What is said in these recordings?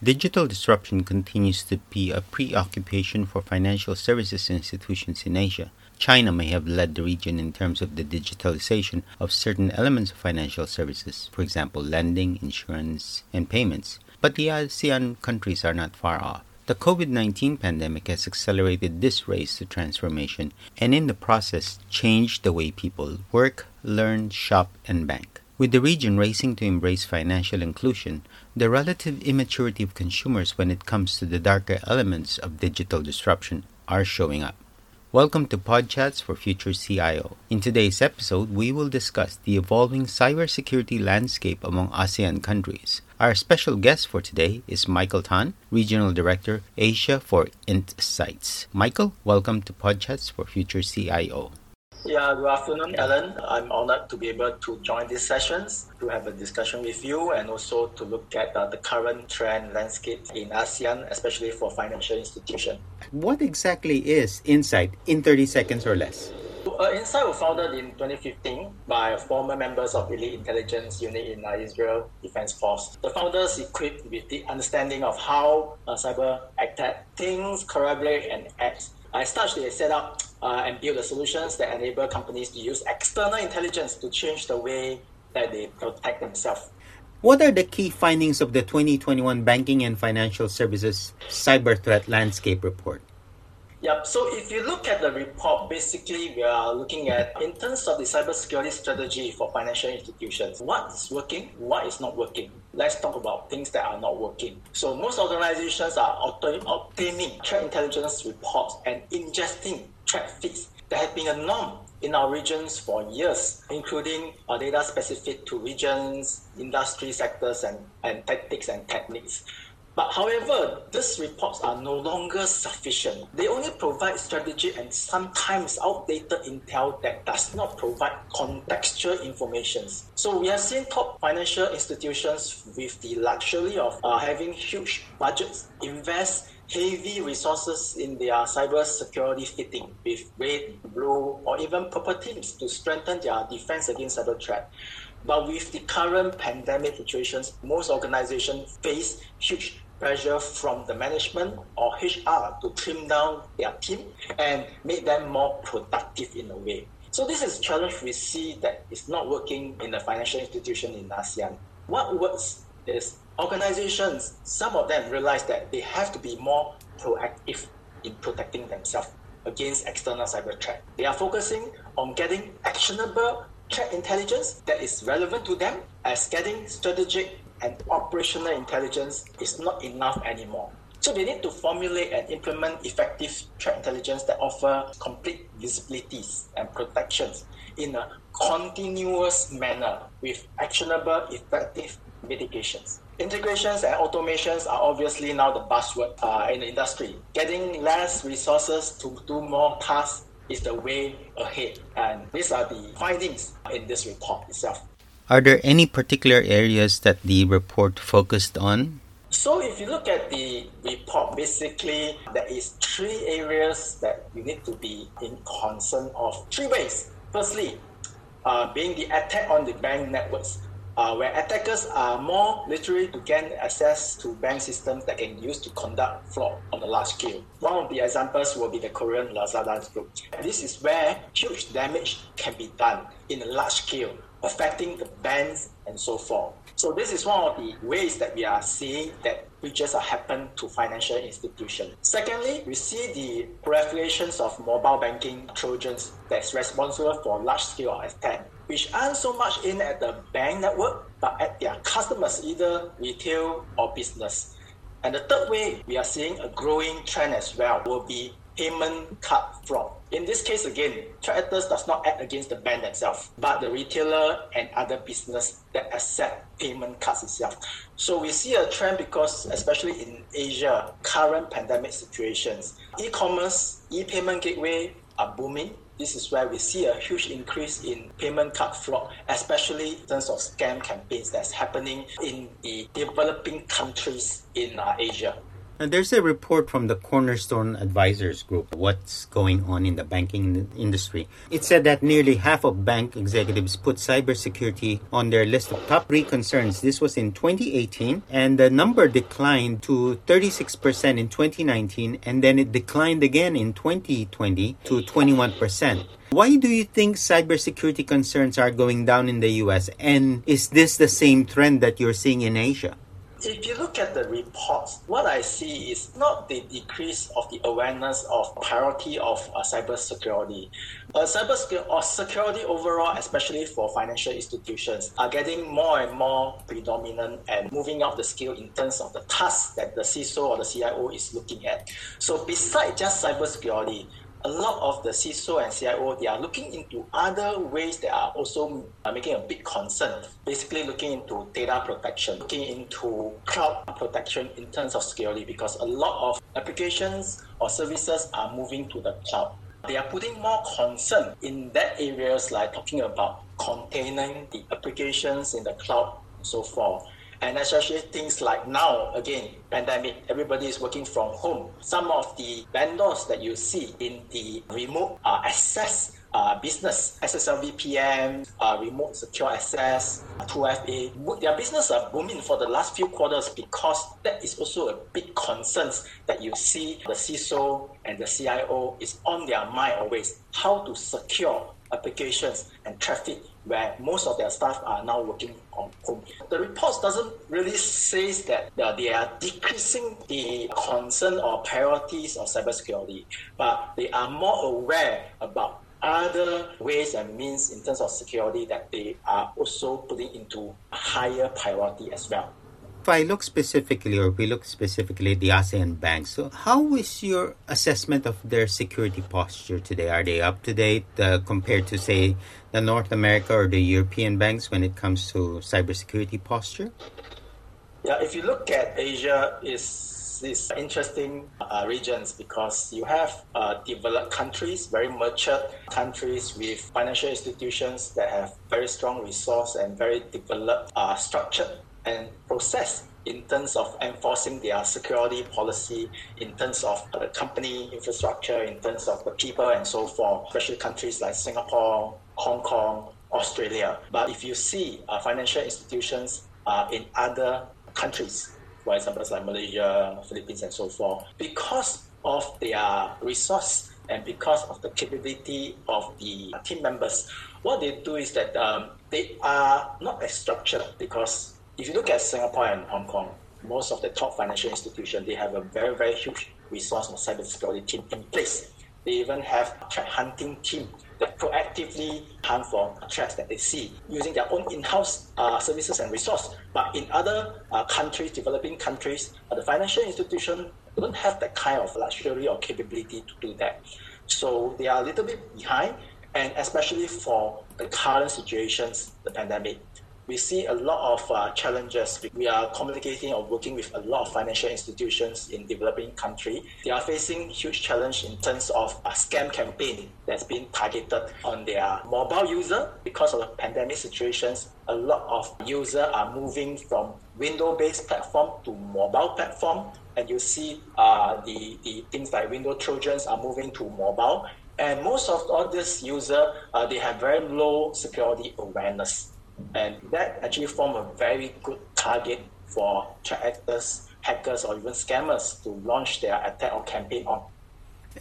Digital disruption continues to be a preoccupation for financial services institutions in Asia. China may have led the region in terms of the digitalization of certain elements of financial services, for example, lending, insurance, and payments. But the ASEAN countries are not far off. The COVID 19 pandemic has accelerated this race to transformation and, in the process, changed the way people work, learn, shop, and bank. With the region racing to embrace financial inclusion, the relative immaturity of consumers when it comes to the darker elements of digital disruption are showing up. Welcome to Podchats for Future CIO. In today's episode, we will discuss the evolving cybersecurity landscape among ASEAN countries. Our special guest for today is Michael Tan, Regional Director, Asia for IntSights. Michael, welcome to Podchats for Future CIO. Yeah, good afternoon, Alan. I'm honored to be able to join these sessions to have a discussion with you and also to look at uh, the current trend landscape in ASEAN, especially for financial institutions. What exactly is IntSights in 30 seconds or less? Uh, IntSights was founded in 2015 by former members of Elite Intelligence Unit in uh, Israel Defense Force. The founders equipped with the understanding of how uh, cyber attack thinks, collaborate, and act. As such, they set up uh, and build the solutions that enable companies to use external intelligence to change the way that they protect themselves. What are the key findings of the 2021 Banking and Financial Services Cyber Threat Landscape Report? Yep. So if you look at the report, basically we are looking at in terms of the cybersecurity strategy for financial institutions, what is working, what is not working. Let's talk about things that are not working. So most organizations are obtaining threat intelligence reports and ingesting threat feeds that have been a norm in our regions for years, including data specific to regions, industry sectors, and, and tactics and techniques. But however, these reports are no longer sufficient. They only provide strategy and sometimes outdated intel that does not provide contextual information. So we have seen top financial institutions with the luxury of uh, having huge budgets invest heavy resources in their cyber security fitting with red, blue, or even purple teams to strengthen their defense against cyber threat. But with the current pandemic situations, most organizations face huge pressure from the management or HR to trim down their team and make them more productive in a way. So this is a challenge we see that is not working in the financial institution in ASEAN. What works is organizations, some of them realize that they have to be more proactive in protecting themselves against external cyber threat. They are focusing on getting actionable threat intelligence that is relevant to them as getting strategic and operational intelligence is not enough anymore. So they need to formulate and implement effective threat intelligence that offer complete visibilities and protections in a continuous manner with actionable, effective mitigations. Integrations and automations are obviously now the buzzword uh, in the industry. Getting less resources to do more tasks is the way ahead. And these are the findings in this report itself. Are there any particular areas that the report focused on? So if you look at the report, basically there is three areas that you need to be in concern of. Three ways. Firstly, uh, being the attack on the bank networks, uh, where attackers are more literally to gain access to bank systems that can use to conduct fraud on a large scale. One of the examples will be the Korean Lazarus group. This is where huge damage can be done in a large scale affecting the banks and so forth. So this is one of the ways that we are seeing that breaches are happen to financial institutions. Secondly, we see the proliferations of mobile banking trojans that's responsible for large scale attack, which aren't so much in at the bank network, but at their customers, either retail or business. And the third way we are seeing a growing trend as well will be payment card fraud. In this case, again, threat does not act against the bank itself, but the retailer and other business that accept payment cards itself. So we see a trend because, especially in Asia, current pandemic situations, e-commerce, e-payment gateway are booming. This is where we see a huge increase in payment card fraud, especially in terms of scam campaigns that's happening in the developing countries in uh, Asia. And there's a report from the Cornerstone Advisors Group, what's going on in the banking industry. It said that nearly half of bank executives put cybersecurity on their list of top three concerns. This was in 2018, and the number declined to 36% in 2019, and then it declined again in 2020 to 21%. Why do you think cybersecurity concerns are going down in the US? And is this the same trend that you're seeing in Asia? If you look at the reports, what I see is not the decrease of the awareness of priority of uh, cybersecurity. Uh, cybersecurity or security overall, especially for financial institutions, are getting more and more predominant and moving up the scale in terms of the tasks that the CISO or the CIO is looking at. So besides just cybersecurity, a lot of the CISO and CIO, they are looking into other ways that are also uh, making a big concern. Basically, looking into data protection, looking into cloud protection in terms of security, because a lot of applications or services are moving to the cloud. They are putting more concern in that areas like talking about containing the applications in the cloud and so forth and especially things like now again pandemic everybody is working from home. Some of the vendors that you see in the remote uh, access uh, business, SSL VPN, uh, remote secure access, 2FA, their business are booming for the last few quarters because that is also a big concern that you see the CISO and the CIO is on their mind always, how to secure applications and traffic where most of their staff are now working from home. The reports doesn't really say that they are decreasing the concern or priorities of cybersecurity, but they are more aware about other ways and means in terms of security that they are also putting into higher priority as well if I look specifically, or we look specifically at the ASEAN banks, so how is your assessment of their security posture today? Are they up to date uh, compared to, say, the North America or the European banks when it comes to cybersecurity posture? Yeah, if you look at Asia, it's these interesting uh, regions because you have uh, developed countries, very mature countries with financial institutions that have very strong resource and very developed uh, structured and process in terms of enforcing their security policy, in terms of the company infrastructure, in terms of the people and so forth, especially countries like Singapore, Hong Kong, Australia. But if you see uh, financial institutions uh, in other countries, for example, like Malaysia, Philippines, and so forth, because of their resource and because of the capability of the team members, what they do is that um, they are not as structured because if you look at Singapore and Hong Kong, most of the top financial institutions, they have a very, very huge resource of cybersecurity team in place. They even have a threat hunting team that proactively hunt for threats that they see using their own in-house uh, services and resource. But in other uh, countries, developing countries, uh, the financial institution don't have that kind of luxury or capability to do that. So they are a little bit behind, and especially for the current situations, the pandemic we see a lot of uh, challenges. We are communicating or working with a lot of financial institutions in developing country. They are facing huge challenge in terms of a scam campaign that's been targeted on their mobile user because of the pandemic situations. A lot of users are moving from window-based platform to mobile platform, and you see uh, the, the things like window trojans are moving to mobile. And most of all these users, uh, they have very low security awareness and that actually form a very good target for threat actors, hackers, or even scammers to launch their attack or campaign on.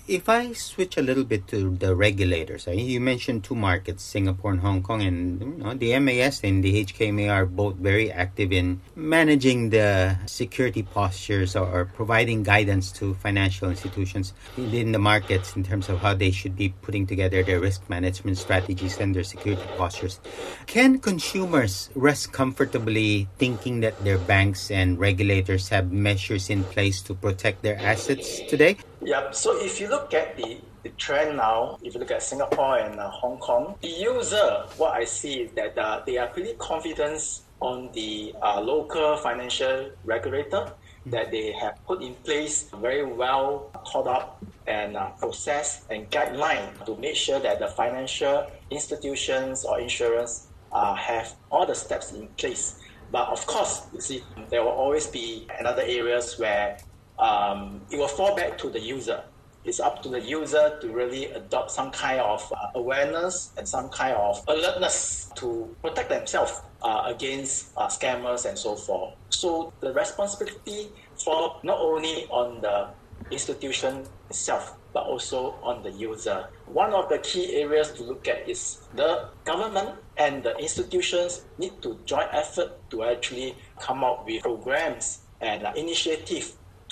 If I switch a little bit to the regulators, you mentioned two markets, Singapore and Hong Kong, and you know, the MAS and the HKMA are both very active in managing the security postures or, providing guidance to financial institutions in the markets in terms of how they should be putting together their risk management strategies and their security postures. Can consumers rest comfortably thinking that their banks and regulators have measures in place to protect their assets today? Yeah, so if you look at the, the trend now, if you look at Singapore and uh, Hong Kong, the user, what I see is that uh, they are pretty confident on the uh, local financial regulator that they have put in place very well thought up and uh, process and guideline to make sure that the financial institutions or insurance uh, have all the steps in place. But of course, you see, there will always be another areas where um, it will fall back to the user. It's up to the user to really adopt some kind of uh, awareness and some kind of alertness to protect themselves uh, against uh, scammers and so forth. So the responsibility for not only on the institution itself, but also on the user. One of the key areas to look at is the government and the institutions need to join effort to actually come up with programs and uh,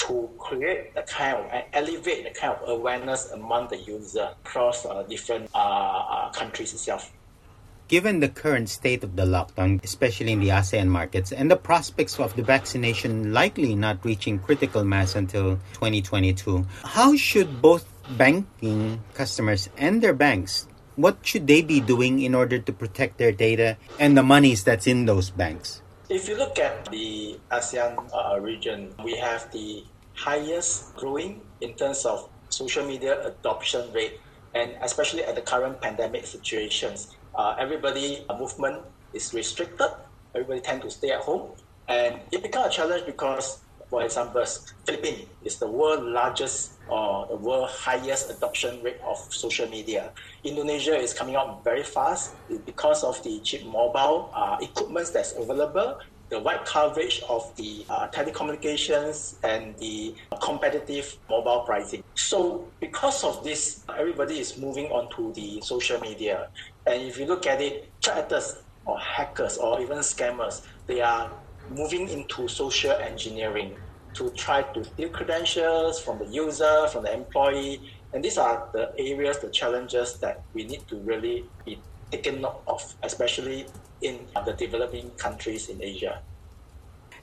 to create the kind of and elevate the kind of awareness among the user across uh, different uh, uh, countries itself. Given the current state of the lockdown, especially in the ASEAN markets, and the prospects of the vaccination likely not reaching critical mass until 2022, how should both banking customers and their banks what should they be doing in order to protect their data and the monies that's in those banks? If you look at the ASEAN uh, region, we have the highest growing in terms of social media adoption rate, and especially at the current pandemic situations, uh, everybody uh, movement is restricted. Everybody tend to stay at home, and it becomes a challenge because, for example, Philippines is the world largest or the world highest adoption rate of social media. Indonesia is coming up very fast because of the cheap mobile uh, equipment that's available, the wide coverage of the uh, telecommunications, and the competitive mobile pricing. So, because of this, everybody is moving on to the social media. And if you look at it, trackers or hackers or even scammers, they are moving into social engineering to try to steal credentials from the user, from the employee. And these are the areas, the challenges that we need to really be taken note of, especially in the developing countries in Asia.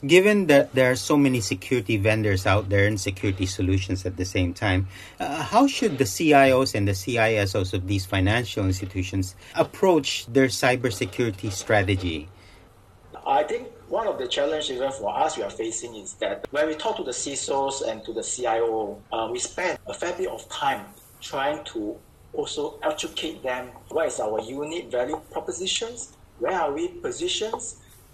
Given that there are so many security vendors out there and security solutions at the same time, uh, how should the CIOs and the CISOs of these financial institutions approach their cybersecurity strategy? I think one of the challenges even for us we are facing is that when we talk to the CISOs and to the CIO, uh, we spend a fair bit of time trying to also educate them what is our unique value propositions, where are we positioned,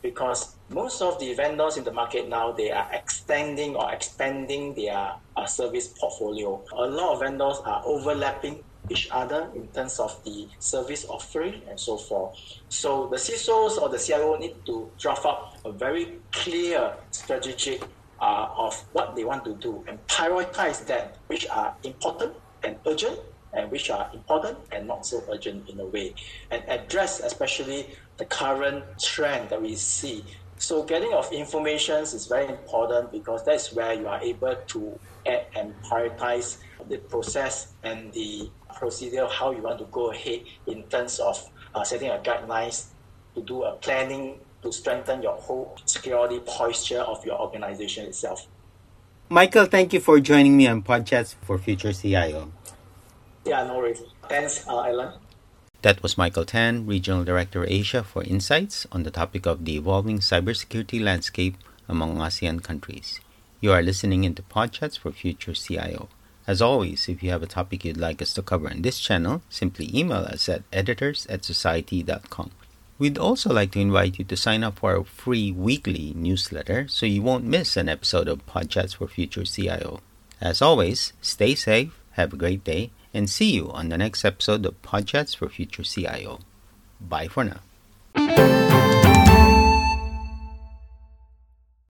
because most of the vendors in the market now they are extending or expanding their uh, service portfolio. A lot of vendors are overlapping each other in terms of the service offering and so forth. So the CISOs or the CIO need to draft up a very clear strategic uh, of what they want to do and prioritize that which are important and urgent and which are important and not so urgent in a way and address especially the current trend that we see so getting of information is very important because that's where you are able to add and prioritize the process and the procedure, how you want to go ahead in terms of uh, setting a guidelines to do a planning to strengthen your whole security posture of your organization itself. Michael, thank you for joining me on Podchats for Future CIO. Yeah, no worries. Thanks, uh, Alan. That was Michael Tan, Regional Director Asia for IntSights on the topic of the evolving cybersecurity landscape among ASEAN countries. You are listening into Podchats for Future CIO. As always, if you have a topic you'd like us to cover on this channel, simply email us at editors at society.com. We'd also like to invite you to sign up for our free weekly newsletter so you won't miss an episode of Podchats for Future CIO. As always, stay safe, have a great day, and see you on the next episode of Podchats for Future CIO. Bye for now.